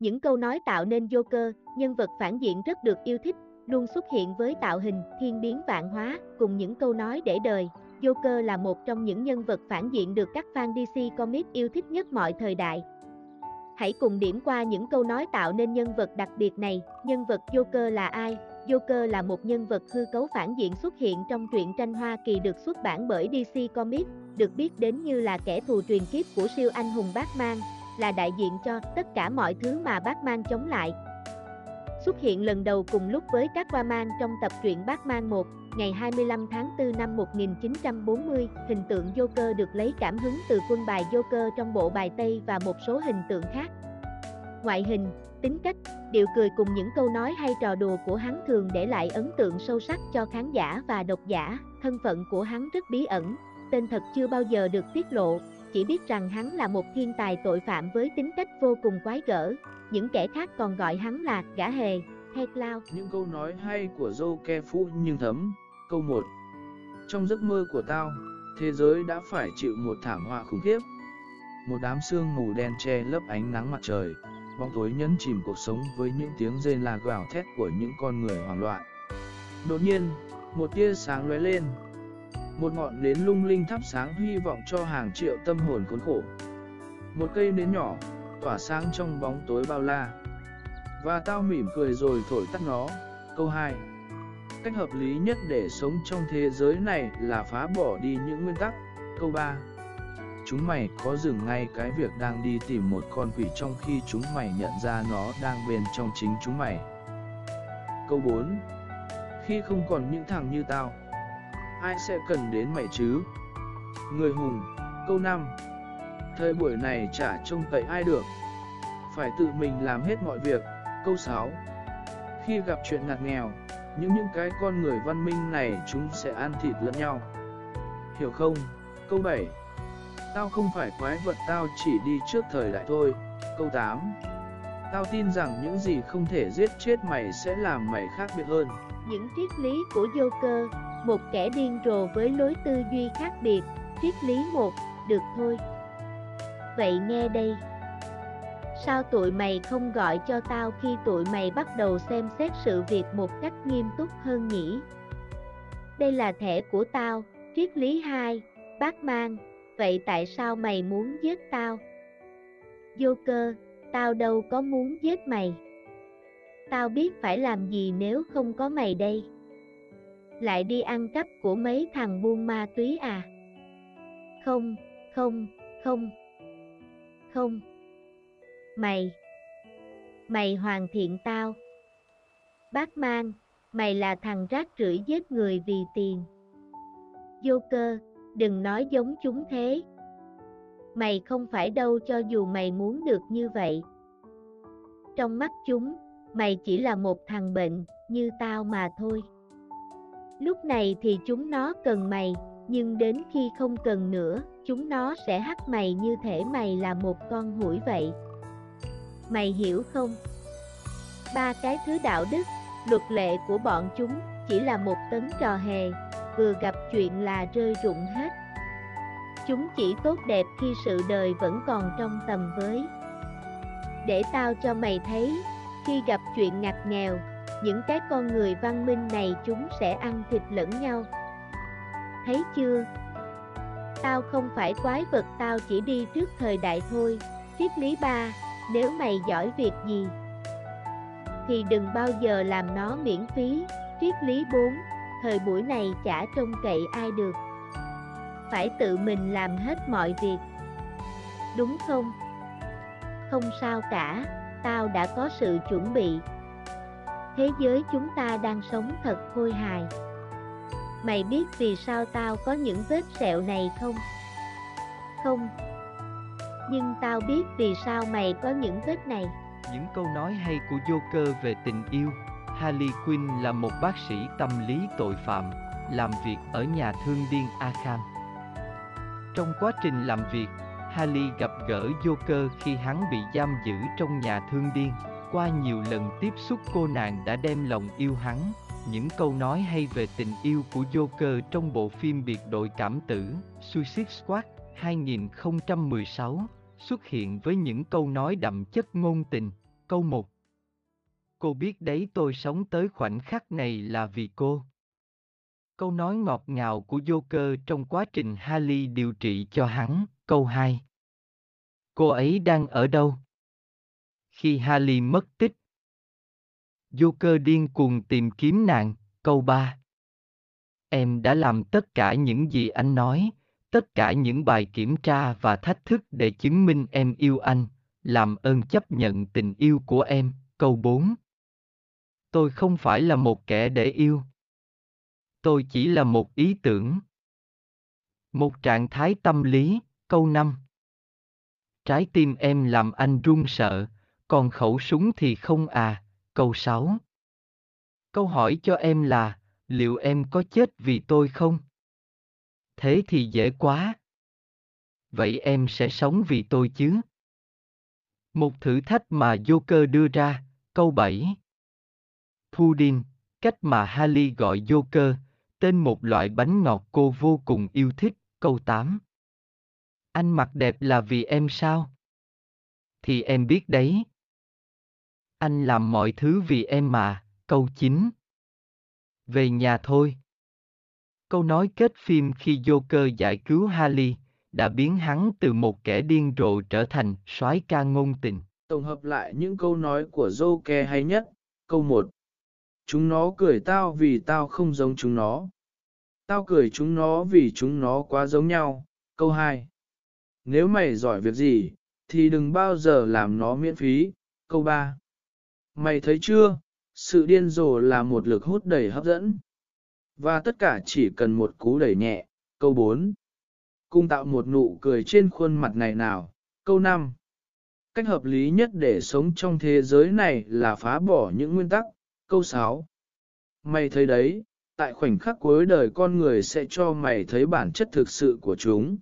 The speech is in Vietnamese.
Những câu nói tạo nên Joker, nhân vật phản diện rất được yêu thích, luôn xuất hiện với tạo hình thiên biến vạn hóa, cùng những câu nói để đời. Joker là một trong những nhân vật phản diện được các fan DC Comics yêu thích nhất mọi thời đại. Hãy cùng điểm qua những câu nói tạo nên nhân vật đặc biệt này. Nhân vật Joker là ai? Joker là một nhân vật hư cấu phản diện xuất hiện trong truyện tranh Hoa Kỳ được xuất bản bởi DC Comics, được biết đến như là kẻ thù truyền kiếp của siêu anh hùng Batman, là đại diện cho tất cả mọi thứ mà Batman chống lại. Xuất hiện lần đầu cùng lúc với Catwoman trong tập truyện Batman 1, ngày 25 tháng 4 năm 1940, hình tượng Joker được lấy cảm hứng từ quân bài Joker trong bộ bài Tây và một số hình tượng khác. Ngoại hình, tính cách, điệu cười cùng những câu nói hay trò đùa của hắn thường để lại ấn tượng sâu sắc cho khán giả và độc giả, thân phận của hắn rất bí ẩn, tên thật chưa bao giờ được tiết lộ, chỉ biết rằng hắn là một thiên tài tội phạm với tính cách vô cùng quái gở, những kẻ khác còn gọi hắn là gã hề, hay clown. Những câu nói hay của Joe Phu nhưng thấm. Câu 1 Trong giấc mơ của tao, thế giới đã phải chịu một thảm họa khủng khiếp. Một đám sương mù đen che lấp ánh nắng mặt trời, bóng tối nhấn chìm cuộc sống với những tiếng rên là gào thét của những con người hoảng loạn. Đột nhiên, một tia sáng lóe lên. Một ngọn nến lung linh thắp sáng hy vọng cho hàng triệu tâm hồn khốn khổ. Một cây nến nhỏ, tỏa sáng trong bóng tối bao la. Và tao mỉm cười rồi thổi tắt nó. Câu 2 Cách hợp lý nhất để sống trong thế giới này là phá bỏ đi những nguyên tắc. Câu 3 Chúng mày có dừng ngay cái việc đang đi tìm một con quỷ trong khi chúng mày nhận ra nó đang bên trong chính chúng mày. Câu 4 Khi không còn những thằng như tao, ai sẽ cần đến mày chứ? Người hùng Câu 5 Thời buổi này chả trông cậy ai được. Phải tự mình làm hết mọi việc. Câu 6 Khi gặp chuyện ngặt nghèo, những những cái con người văn minh này chúng sẽ ăn thịt lẫn nhau. Hiểu không? Câu 7 Tao không phải quái vật tao chỉ đi trước thời đại thôi. Câu 8 Tao tin rằng những gì không thể giết chết mày sẽ làm mày khác biệt hơn. Những triết lý của Joker, một kẻ điên rồ với lối tư duy khác biệt. Triết lý 1, được thôi. Vậy nghe đây. Sao tụi mày không gọi cho tao khi tụi mày bắt đầu xem xét sự việc một cách nghiêm túc hơn nhỉ? Đây là thẻ của tao, triết lý 2, bác mang, vậy tại sao mày muốn giết tao? Joker, tao đâu có muốn giết mày. Tao biết phải làm gì nếu không có mày đây. Lại đi ăn cắp của mấy thằng buôn ma túy à? Không, không, không, không. Mày, mày hoàn thiện tao. Bác mang, mày là thằng rác rưởi giết người vì tiền. Joker, đừng nói giống chúng thế. Mày không phải đâu cho dù mày muốn được như vậy. Trong mắt chúng, mày chỉ là một thằng bệnh, như tao mà thôi. Lúc này thì chúng nó cần mày, nhưng đến khi không cần nữa, chúng nó sẽ hắt mày như thể mày là một con hủi vậy. Mày hiểu không? Ba cái thứ đạo đức, luật lệ của bọn chúng chỉ là một tấn trò hề, vừa gặp chuyện là rơi rụng hết. Chúng chỉ tốt đẹp khi sự đời vẫn còn trong tầm với. Để tao cho mày thấy, khi gặp chuyện ngặt nghèo, những cái con người văn minh này chúng sẽ ăn thịt lẫn nhau. Thấy chưa? Tao không phải quái vật tao chỉ đi trước thời đại thôi. Triết lý 3, nếu mày giỏi việc gì, thì đừng bao giờ làm nó miễn phí. Triết lý 4, thời buổi này chả trông cậy ai được. Phải tự mình làm hết mọi việc. Đúng không? Không sao cả, tao đã có sự chuẩn bị. Thế giới chúng ta đang sống thật khôi hài. Mày biết vì sao tao có những vết sẹo này không? Không. Nhưng tao biết vì sao mày có những vết này. Những câu nói hay của Joker về tình yêu Harley Quinn là một bác sĩ tâm lý tội phạm, làm việc ở nhà thương điên Arkham. Trong quá trình làm việc, Harley gặp gỡ Joker khi hắn bị giam giữ trong nhà thương điên. Qua nhiều lần tiếp xúc cô nàng đã đem lòng yêu hắn, những câu nói hay về tình yêu của Joker trong bộ phim biệt đội cảm tử Suicide Squad 2016 xuất hiện với những câu nói đậm chất ngôn tình. Câu 1 Cô biết đấy tôi sống tới khoảnh khắc này là vì cô. Câu nói ngọt ngào của Joker trong quá trình Harley điều trị cho hắn. Câu 2 Cô ấy đang ở đâu? Khi Harley mất tích. Joker điên cuồng tìm kiếm nàng. Câu 3 Em đã làm tất cả những gì anh nói, tất cả những bài kiểm tra và thách thức để chứng minh em yêu anh, làm ơn chấp nhận tình yêu của em. Câu 4 Tôi không phải là một kẻ để yêu. Tôi chỉ là một ý tưởng. Một trạng thái tâm lý, câu 5. Trái tim em làm anh run sợ, còn khẩu súng thì không à, câu 6. Câu hỏi cho em là, liệu em có chết vì tôi không? Thế thì dễ quá. Vậy em sẽ sống vì tôi chứ? Một thử thách mà Joker đưa ra, câu 7. Pudding, cách mà Harley gọi Joker, tên một loại bánh ngọt cô vô cùng yêu thích, câu 8. Anh mặc đẹp là vì em sao? Thì em biết đấy. Anh làm mọi thứ vì em mà, câu 9. Về nhà thôi. Câu nói kết phim khi Joker giải cứu Harley, đã biến hắn từ một kẻ điên rồ trở thành soái ca ngôn tình. Tổng hợp lại những câu nói của Joker hay nhất. Câu 1. Chúng nó cười tao vì tao không giống chúng nó. Tao cười chúng nó vì chúng nó quá giống nhau. Câu 2. Nếu mày giỏi việc gì, thì đừng bao giờ làm nó miễn phí. Câu 3. Mày thấy chưa, sự điên rồ là một lực hút đầy hấp dẫn. Và tất cả chỉ cần một cú đẩy nhẹ. Câu 4. Cung tạo một nụ cười trên khuôn mặt này nào. Câu 5. Cách hợp lý nhất để sống trong thế giới này là phá bỏ những nguyên tắc. Câu 6. Mày thấy đấy, tại khoảnh khắc cuối đời con người sẽ cho mày thấy bản chất thực sự của chúng.